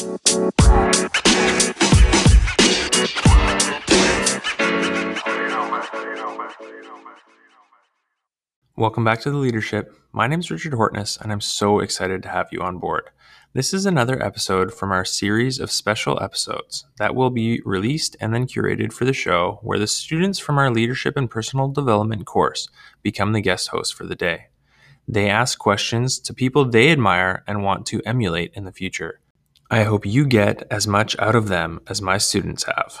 Welcome back to the leadership. My name is Richard Hortness, and I'm so excited to have you on board. This is another episode from our series of special episodes that will be released and then curated for the show, where the students from our leadership and personal development course become the guest host for the day. They ask questions to people they admire and want to emulate in the future. I hope you get as much out of them as my students have.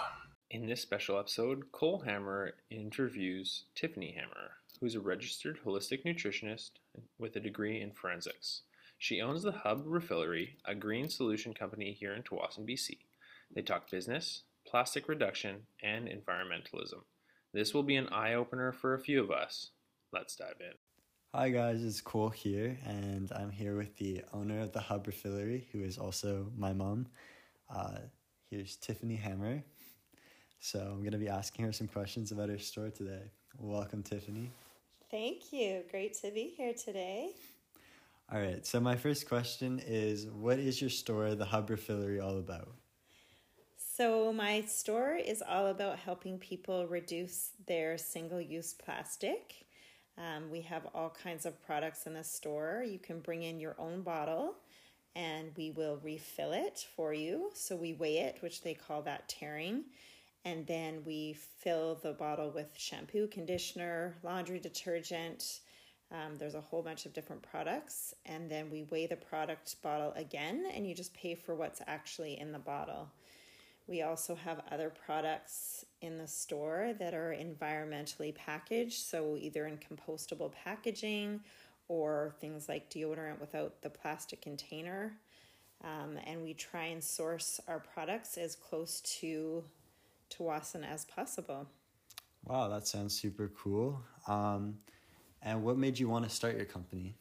In this special episode, Cole Hammerer interviews Tiffany Hammerer, who's a registered holistic nutritionist with a degree in forensics. She owns the Hub Refillery, a green solution company here in Tsawwassen, BC. They talk business, plastic reduction, and environmentalism. This will be an eye opener for a few of us. Let's dive in. Hi guys, it's Cole here, and I'm here with the owner of the Hub Refillery, who is also my mom. Uh, here's Tiffany Hammerer. So I'm gonna be asking her some questions about her store today. Welcome, Tiffany. Thank you. Great to be here today. All right. So my first question is, what is your store, the Hub Refillery, all about? So my store is all about helping people reduce their single-use plastic. Um, we have all kinds of products in the store. You can bring in your own bottle and we will refill it for you. So we weigh it, which they call that taring. And then we fill the bottle with shampoo, conditioner, laundry detergent, um, there's a whole bunch of different products, and then we weigh the product bottle again, and you just pay for what's actually in the bottle. We also have other products in the store that are environmentally packaged, so either in compostable packaging or things like deodorant without the plastic container. Um, and we try and source our products as close to Tsawwassen as possible. Wow, that sounds super cool. Um, and what made you want to start your company?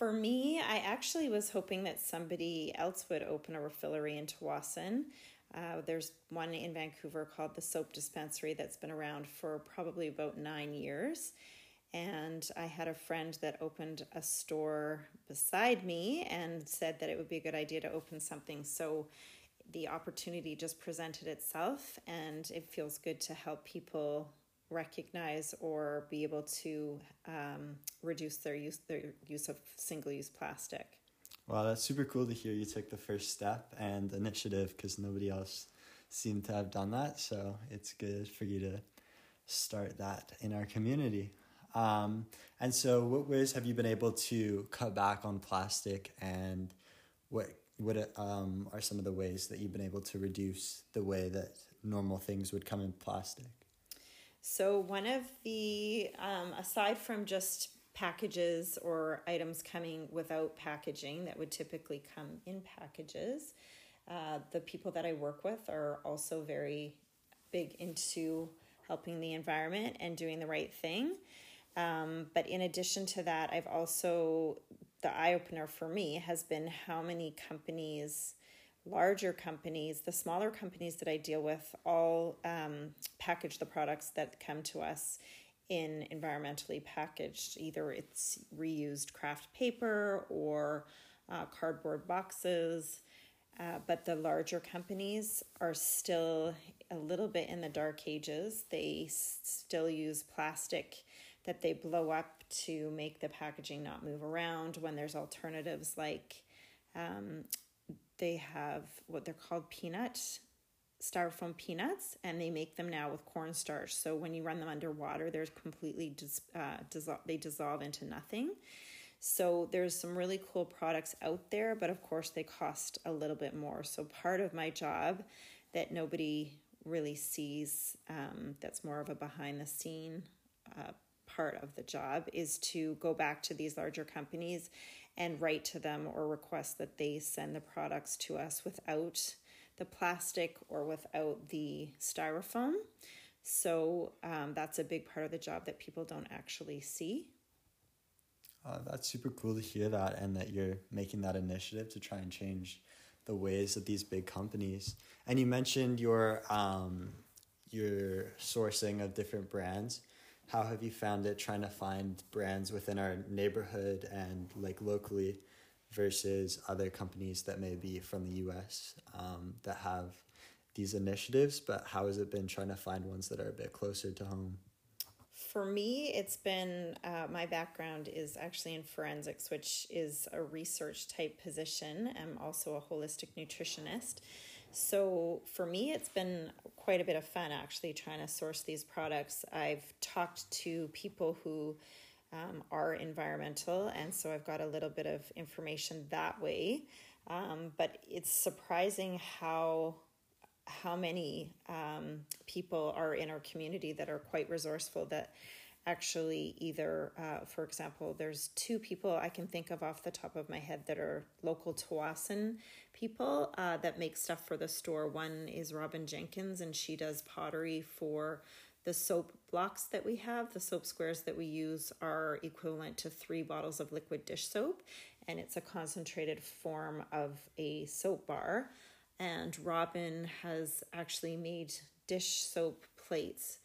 For me, I actually was hoping that somebody else would open a refillery in Tsawwassen. Uh, there's one in Vancouver called the Soap Dispensary that's been around for probably about nine years. And I had a friend that opened a store beside me and said that it would be a good idea to open something. So the opportunity just presented itself, and it feels good to help people recognize or be able to um, reduce their use their use of single use plastic. Wow, that's super cool to hear you took the first step and initiative because nobody else seemed to have done that. So it's good for you to start that in our community. Um, and so, what ways have you been able to cut back on plastic, and what what um, are some of the ways that you've been able to reduce the way that normal things would come in plastic? So, one of the, um, aside from just packages or items coming without packaging that would typically come in packages, uh, the people that I work with are also very big into helping the environment and doing the right thing. Um, but in addition to that, I've also, the eye opener for me has been how many companies larger companies, the smaller companies that I deal with, all um, package the products that come to us in environmentally packaged. Either it's reused kraft paper or uh, cardboard boxes. Uh, but the larger companies are still a little bit in the dark ages. They still use plastic that they blow up to make the packaging not move around when there's alternatives like um, they have what they're called peanut styrofoam peanuts and they make them now with cornstarch. So when you run them underwater they're completely dis- uh, dissol- they dissolve into nothing. So there's some really cool products out there but of course they cost a little bit more. So part of my job that nobody really sees um, that's more of a behind the scene uh, part of the job is to go back to these larger companies and write to them or request that they send the products to us without the plastic or without the styrofoam. So um, that's a big part of the job that people don't actually see. Uh, that's super cool to hear that and that you're making that initiative to try and change the ways that these big companies and you mentioned your um, your sourcing of different brands how have you found it trying to find brands within our neighborhood and like locally versus other companies that may be from the US um, that have these initiatives, but how has it been trying to find ones that are a bit closer to home? For me, it's been uh, my background is actually in forensics, which is a research type position. I'm also a holistic nutritionist. So for me, it's been quite a bit of fun actually trying to source these products. I've talked to people who um, are environmental, and so I've got a little bit of information that way. Um, but it's surprising how how many um, people are in our community that are quite resourceful that actually either uh, for example there's two people i can think of off the top of my head that are local Tsawwassen people uh, that make stuff for the store. One is robin jenkins and she does pottery for the soap blocks that we have. The soap squares that we use are equivalent to three bottles of liquid dish soap and it's a concentrated form of a soap bar. And Robin has actually made dish soap plates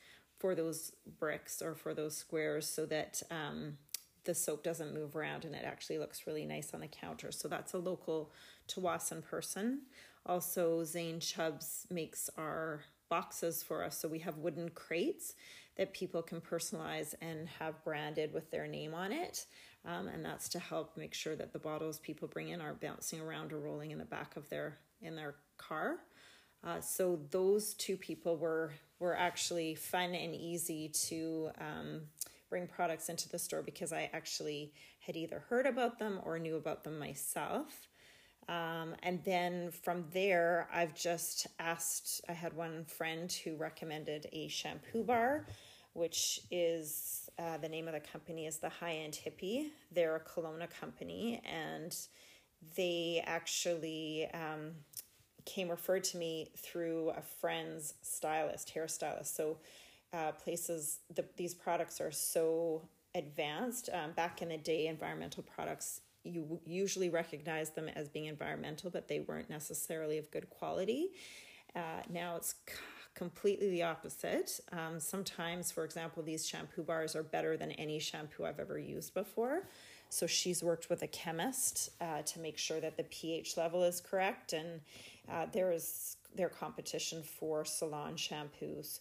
for those bricks or for those squares so that um, the soap doesn't move around and it actually looks really nice on the counter. So that's a local Tsawwassen person. Also, Zane Chubbs makes our boxes for us. So we have wooden crates that people can personalize and have branded with their name on it. Um, and that's to help make sure that the bottles people bring in are bouncing around or rolling in the back of their in their car. Uh, so those two people were were actually fun and easy to um, bring products into the store because I actually had either heard about them or knew about them myself. Um, and then from there, I've just asked. I had one friend who recommended a shampoo bar, which is uh, the name of the company is the High End Hippie. They're a Kelowna company, and they actually um, came referred to me through a friend's stylist, hairstylist. So uh, places, the, these products are so advanced. Um, back in the day, environmental products, you usually recognize them as being environmental, but they weren't necessarily of good quality. Uh, now it's c- completely the opposite. Um, sometimes, for example, these shampoo bars are better than any shampoo I've ever used before. So she's worked with a chemist uh, to make sure that the pH level is correct, and uh, there is their competition for salon shampoos.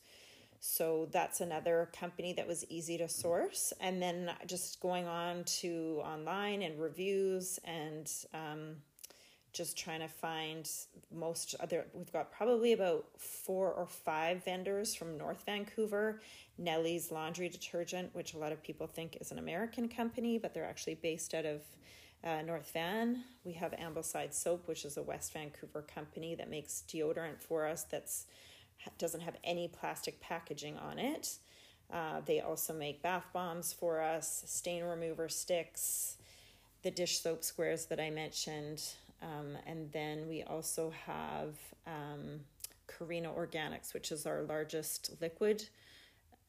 So that's another company that was easy to source. And then just going on to online and reviews and um, just trying to find most other we've got probably about four or five vendors from north vancouver. Nellie's laundry detergent which a lot of people think is an american company but they're actually based out of uh, north van. We have ambleside soap which is a west vancouver company that makes deodorant for us that's doesn't have any plastic packaging on it. Uh, they also make bath bombs for us stain remover sticks the dish soap squares that i mentioned um, and then we also have um, Carina Organics, which is our largest liquid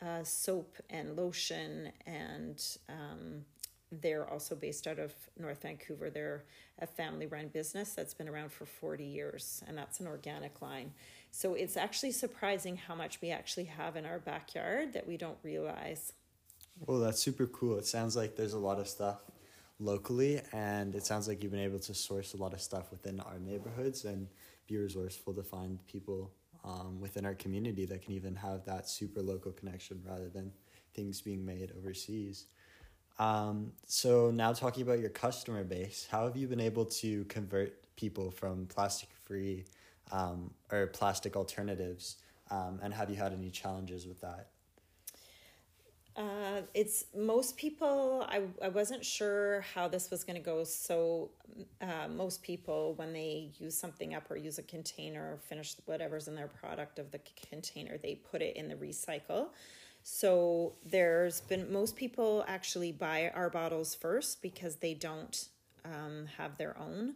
uh, soap and lotion. And um, they're also based out of North Vancouver. They're a family run business that's been around for 40 years, and that's an organic line. So it's actually surprising how much we actually have in our backyard that we don't realize. Well, that's super cool. It sounds like there's a lot of stuff locally and it sounds like you've been able to source a lot of stuff within our neighborhoods and be resourceful to find people um, within our community that can even have that super local connection rather than things being made overseas. Um, so now talking about your customer base how have you been able to convert people from plastic free um, or plastic alternatives um, and have you had any challenges with that uh, it's most people. I, I wasn't sure how this was going to go. So, uh, most people, when they use something up or use a container or finish whatever's in their product of the container, they put it in the recycle. So, there's been most people actually buy our bottles first because they don't um, have their own.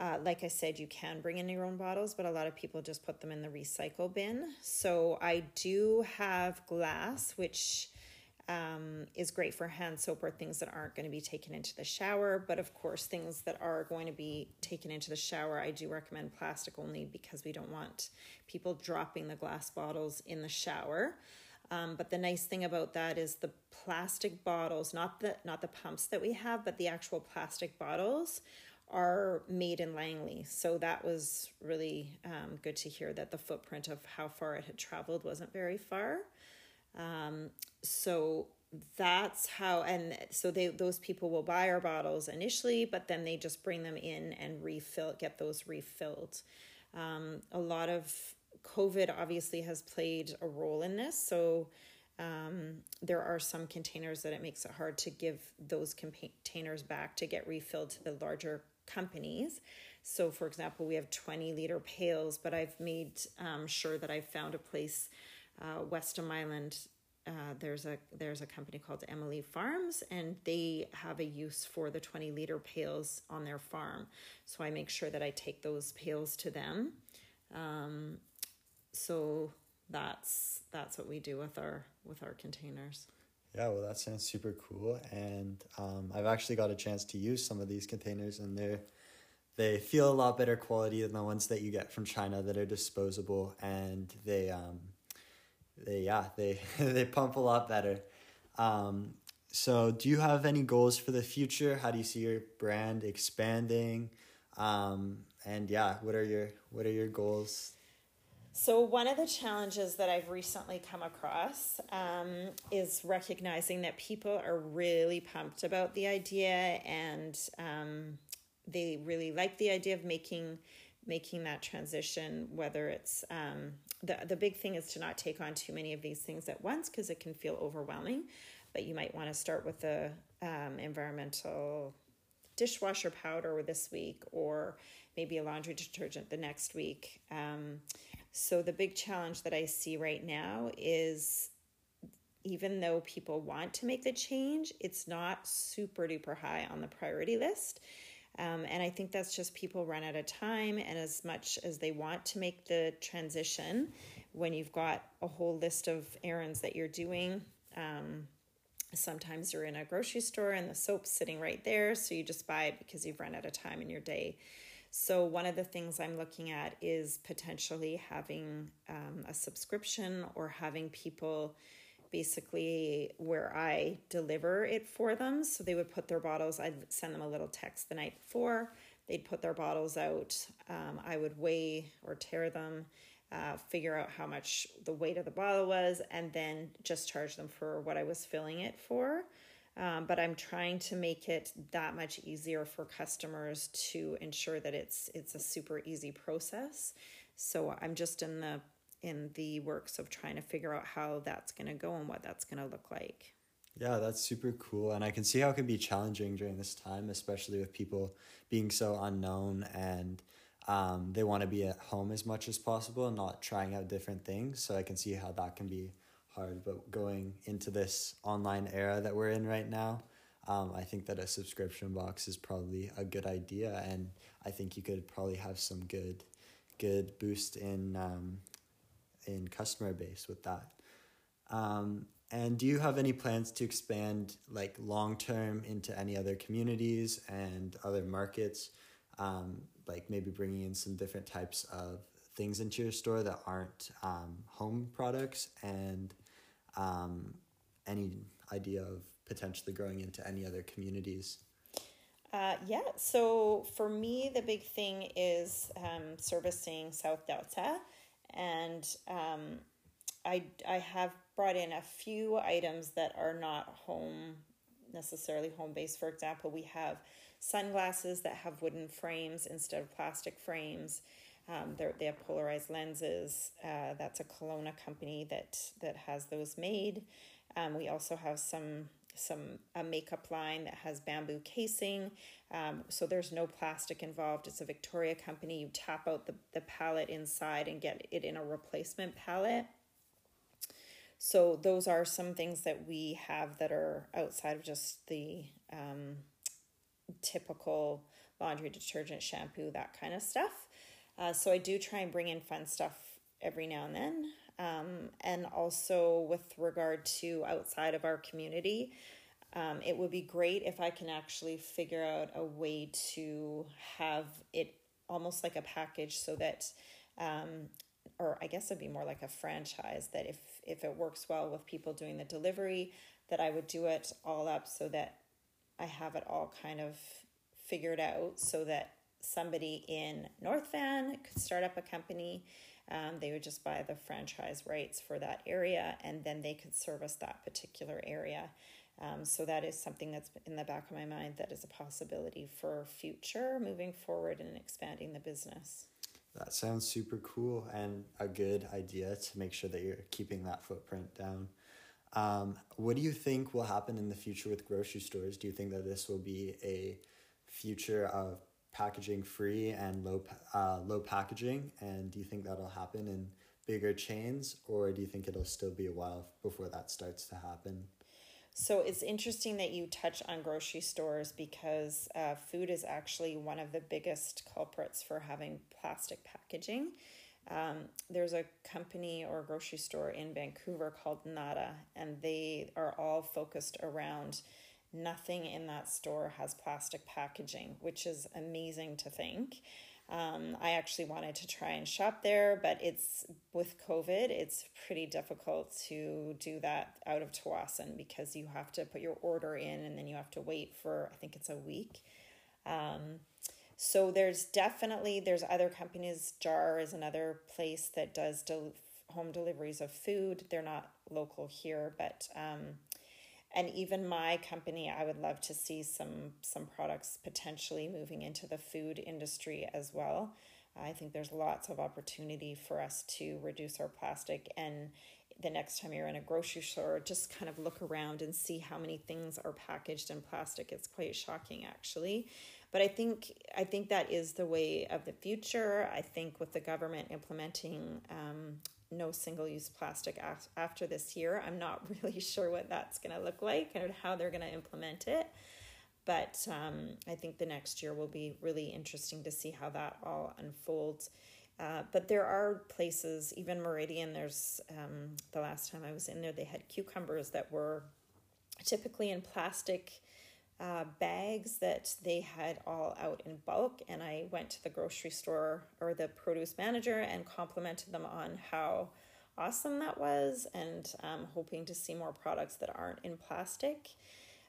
Uh, like I said, you can bring in your own bottles, but a lot of people just put them in the recycle bin. So I do have glass, which um, is great for hand soap or things that aren't going to be taken into the shower. But of course, things that are going to be taken into the shower, I do recommend plastic only because we don't want people dropping the glass bottles in the shower. Um, but the nice thing about that is the plastic bottles, not the not the pumps that we have, but the actual plastic bottles are made in Langley. So that was really um, good to hear that the footprint of how far it had traveled wasn't very far. Um, so that's how and so they those people will buy our bottles initially but then they just bring them in and refill get those refilled um, a lot of covid obviously has played a role in this so um, there are some containers that it makes it hard to give those containers back to get refilled to the larger companies so for example we have 20 liter pails but i've made um, sure that i've found a place uh, west of Milan uh, there's a there's a company called Emily Farms, and they have a use for the 20 liter pails on their farm. So I make sure that I take those pails to them. Um, so that's that's what we do with our with our containers. Yeah, well, that sounds super cool, and um, I've actually got a chance to use some of these containers, and they're they feel a lot better quality than the ones that you get from China that are disposable, and they um, they yeah they they pump a lot better. Um, so, do you have any goals for the future? How do you see your brand expanding? Um, and yeah, what are your what are your goals? So, one of the challenges that I've recently come across um, is recognizing that people are really pumped about the idea and um, they really like the idea of making making that transition, whether it's um, the, the big thing is to not take on too many of these things at once because it can feel overwhelming. But you might want to start with the um, environmental dishwasher powder this week or maybe a laundry detergent the next week. Um, so, the big challenge that I see right now is even though people want to make the change, it's not super duper high on the priority list. Um, and I think that's just people run out of time. And as much as they want to make the transition, when you've got a whole list of errands that you're doing, um, sometimes you're in a grocery store and the soap's sitting right there. So you just buy it because you've run out of time in your day. So, one of the things I'm looking at is potentially having um, a subscription or having people basically where I deliver it for them. So they would put their bottles, I'd send them a little text the night before. They'd put their bottles out. Um, I would weigh or tare them, uh, figure out how much the weight of the bottle was, and then just charge them for what I was filling it for. Um, but I'm trying to make it that much easier for customers to ensure that it's it's a super easy process. So I'm just in the in the works of trying to figure out how that's going to go and what that's going to look like. Yeah, that's super cool. And I can see how it can be challenging during this time, especially with people being so unknown and um, they want to be at home as much as possible and not trying out different things. So I can see how that can be hard. But going into this online era that we're in right now, um, I think that a subscription box is probably a good idea. And I think you could probably have some good, good boost in um, in customer base with that. Um, and do you have any plans to expand like long term into any other communities and other markets? Um, like maybe bringing in some different types of things into your store that aren't um, home products and um, any idea of potentially growing into any other communities? Uh, yeah, so for me, the big thing is um, servicing South Delta and um, I I have brought in a few items that are not home necessarily home based. For example, we have sunglasses that have wooden frames instead of plastic frames. Um, they have polarized lenses. Uh, that's a Kelowna company that that has those made. Um, we also have some some a makeup line that has bamboo casing. Um, so there's no plastic involved. It's a victoria company. You tap out the, the palette inside and get it in a replacement palette. So those are some things that we have that are outside of just the um, typical laundry detergent shampoo that kind of stuff uh, so i do try and bring in fun stuff every now and then um, and also with regard to outside of our community. Um, it would be great if I can actually figure out a way to have it almost like a package so that um, or I guess it'd be more like a franchise that if if it works well with people doing the delivery, that I would do it all up so that I have it all kind of figured out so that somebody in North Van could start up a company. Um, they would just buy the franchise rights for that area and then they could service that particular area. Um, so that is something that's in the back of my mind that is a possibility for future moving forward and expanding the business. That sounds super cool and a good idea to make sure that you're keeping that footprint down. Um, what do you think will happen in the future with grocery stores? Do you think that this will be a future of packaging free and low uh, low packaging? And do you think that'll happen in bigger chains, or do you think it'll still be a while before that starts to happen? So it's interesting that you touch on grocery stores because uh, food is actually one of the biggest culprits for having plastic packaging. Um, there's a company or grocery store in Vancouver called Nada, and they are all focused around nothing in that store has plastic packaging, which is amazing to think. Um, I actually wanted to try and shop there, but it's with COVID, it's pretty difficult to do that out of Tsawwassen because you have to put your order in and then you have to wait for I think it's a week. Um, so there's definitely there's other companies. Jar is another place that does del- home deliveries of food. They're not local here, but um, and even my company i would love to see some some products potentially moving into the food industry as well. I think there's lots of opportunity for us to reduce our plastic and the next time you're in a grocery store just kind of look around and see how many things are packaged in plastic. It's quite shocking actually. But i think i think that is the way of the future. I think with the government implementing um, no single use plastic af- after this year. I'm not really sure what that's going to look like and how they're going to implement it. But um, I think the next year will be really interesting to see how that all unfolds. Uh, but there are places, even Meridian, there's um, the last time I was in there, they had cucumbers that were typically in plastic uh, bags that they had all out in bulk. And I went to the grocery store or the produce manager and complimented them on how awesome that was and um, hoping to see more products that aren't in plastic.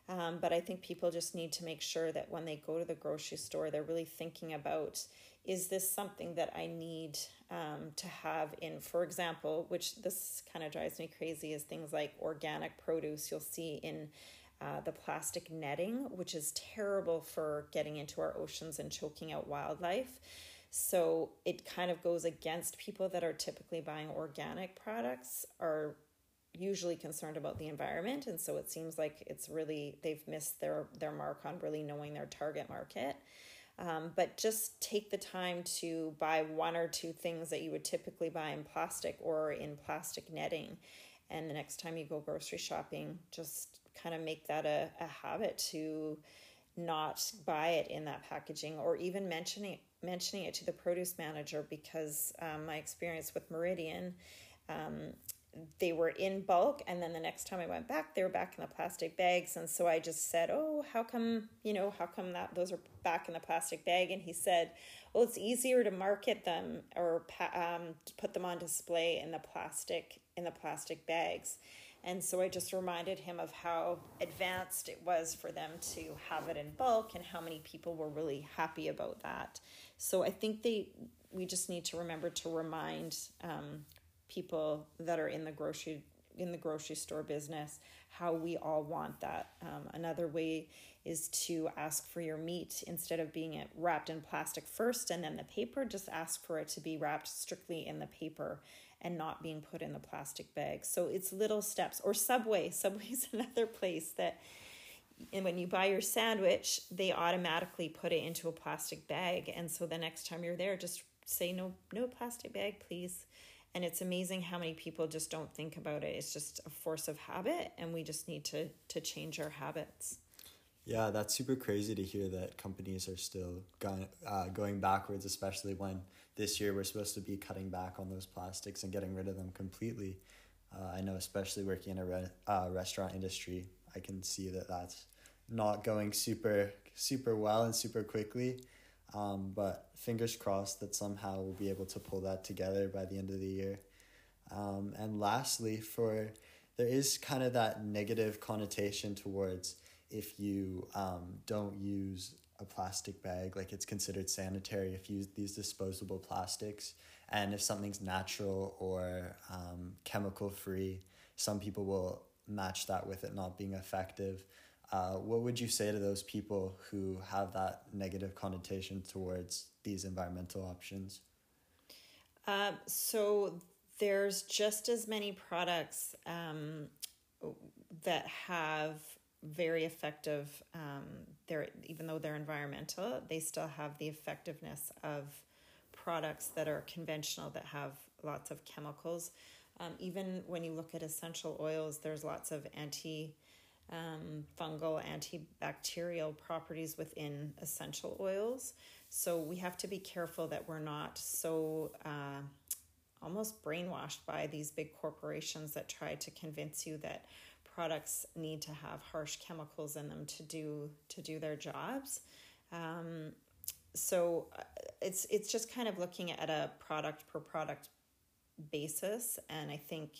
Um, but I think people just need to make sure that when they go to the grocery store, they're really thinking about is this something that I need um, to have in, for example, which this kind of drives me crazy, is things like organic produce you'll see in uh, the plastic netting, which is terrible for getting into our oceans and choking out wildlife. So it kind of goes against people that are typically buying organic products are usually concerned about the environment. And so it seems like it's really they've missed their their mark on really knowing their target market. Um, but just take the time to buy one or two things that you would typically buy in plastic or in plastic netting. And the next time you go grocery shopping just kind of make that a, a habit to not buy it in that packaging or even mentioning mentioning it to the produce manager because um, my experience with Meridian, um, they were in bulk and then the next time I went back they were back in the plastic bags. And so I just said oh how come you know how come that those are back in the plastic bag? And he said well it's easier to market them or um, put them on display in the plastic in the plastic bags and so I just reminded him of how advanced it was for them to have it in bulk and how many people were really happy about that. So I think they we just need to remember to remind um, people that are in the grocery in the grocery store business how we all want that. Um, another way is to ask for your meat instead of being it wrapped in plastic first and then the paper, just ask for it to be wrapped strictly in the paper and not being put in the plastic bag. So it's little steps. Or Subway. Subway's another place that and when you buy your sandwich, they automatically put it into a plastic bag. And so the next time you're there, just say no no plastic bag, please. And it's amazing how many people just don't think about it. It's just a force of habit and we just need to to change our habits. Yeah, that's super crazy to hear that companies are still going uh, going backwards, especially when this year we're supposed to be cutting back on those plastics and getting rid of them completely. Uh, I know, especially working in a re- uh, restaurant industry, I can see that that's not going super super well and super quickly. Um, but fingers crossed that somehow we'll be able to pull that together by the end of the year. Um, and lastly, for there is kind of that negative connotation towards if you um, don't use a plastic bag, like it's considered sanitary if you use these disposable plastics. And if something's natural or um, chemical free, some people will match that with it not being effective. Uh, what would you say to those people who have that negative connotation towards these environmental options? Uh, so there's just as many products um, that have very effective. Um, they're even though they're environmental, they still have the effectiveness of products that are conventional that have lots of chemicals. Um, even when you look at essential oils, there's lots of anti um, fungal, antibacterial properties within essential oils. So we have to be careful that we're not so uh, almost brainwashed by these big corporations that try to convince you that products need to have harsh chemicals in them to do to do their jobs. Um, so uh, it's it's just kind of looking at a product per product basis and i think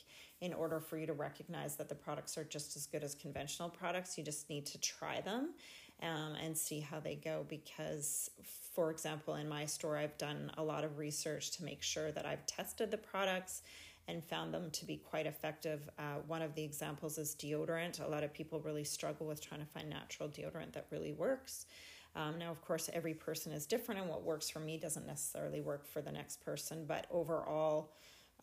in order for you to recognize that the products are just as good as conventional products you just need to try them um, and see how they go because for example in my store i've done a lot of research to make sure that i've tested the products and found them to be quite effective uh, one of the examples is deodorant a lot of people really struggle with trying to find natural deodorant that really works um, now, of course, every person is different, and what works for me doesn't necessarily work for the next person. But overall,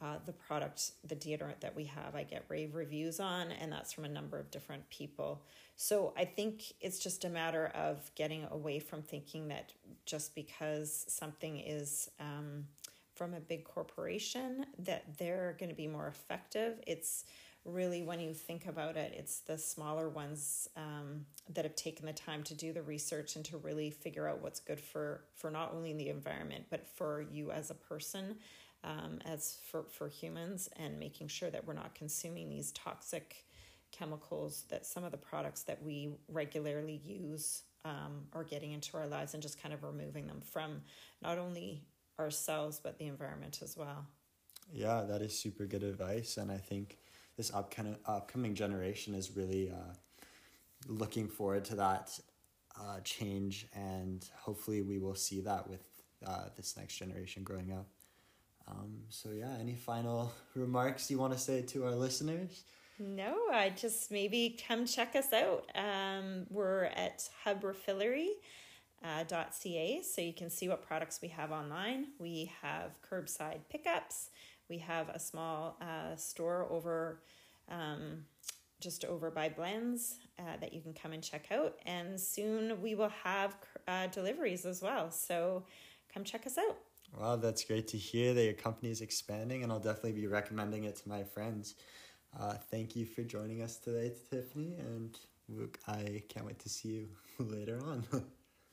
uh, the product, the deodorant that we have, I get rave reviews on, and that's from a number of different people. So I think it's just a matter of getting away from thinking that just because something is um, from a big corporation, that they're going to be more effective. It's really, when you think about it, it's the smaller ones um, that have taken the time to do the research and to really figure out what's good for for not only the environment but for you as a person, um, as for for humans, and making sure that we're not consuming these toxic chemicals that some of the products that we regularly use um, are getting into our lives and just kind of removing them from not only ourselves but the environment as well. Yeah, that is super good advice, and I think this upcoming upcoming generation is really uh, looking forward to that uh, change, and hopefully we will see that with uh, this next generation growing up. Um, so yeah, any final remarks you want to say to our listeners? No, I just maybe come check us out. Um, we're at hubrefillery. Uh, .ca so you can see what products we have online. We have curbside pickups. We have a small uh, store over um, just over by Blends uh, that you can come and check out. And soon we will have uh, deliveries as well. So come check us out. Wow, that's great to hear that your company is expanding, and I'll definitely be recommending it to my friends. Uh, thank you for joining us today, Tiffany, and I can't wait to see you later on.